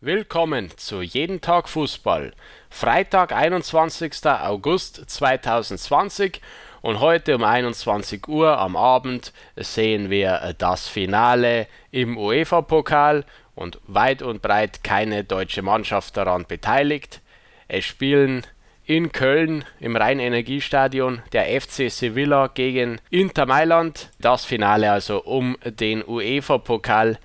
Willkommen zu Jeden Tag Fußball. Freitag, 21. August 2020 und heute um 21 Uhr am Abend sehen wir das Finale im UEFA-Pokal und weit und breit keine deutsche Mannschaft daran beteiligt. Es spielen in Köln im Rhein-Energiestadion der FC Sevilla gegen Inter Mailand. Das Finale also um den UEFA-Pokal.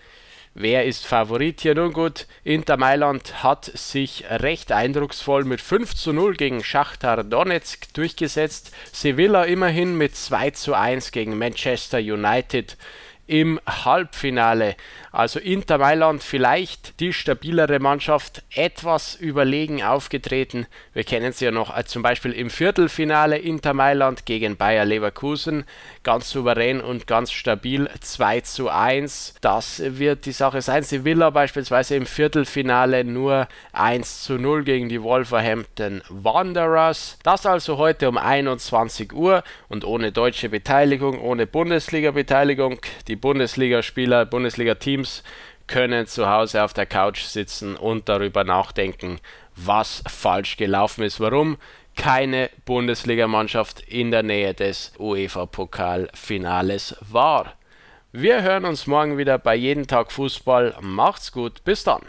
Wer ist Favorit hier? Nun gut, Inter Mailand hat sich recht eindrucksvoll mit 5 zu 0 gegen Schachtar Donetsk durchgesetzt. Sevilla immerhin mit 2 zu 1 gegen Manchester United im Halbfinale. Also Inter Mailand vielleicht die stabilere Mannschaft, etwas überlegen aufgetreten. Wir kennen sie ja noch als zum Beispiel im Viertelfinale Inter Mailand gegen Bayer Leverkusen. Ganz souverän und ganz stabil 2 zu 1. Das wird die Sache sein. Sevilla beispielsweise im Viertelfinale nur 1 zu 0 gegen die Wolverhampton Wanderers. Das also heute um 21 Uhr und ohne deutsche Beteiligung, ohne Bundesliga-Beteiligung. Die Bundesligaspieler, Bundesliga-Teams Teams können zu Hause auf der Couch sitzen und darüber nachdenken, was falsch gelaufen ist. Warum keine Bundesligamannschaft in der Nähe des UEFA-Pokalfinales war. Wir hören uns morgen wieder bei Jeden Tag Fußball. Macht's gut, bis dann.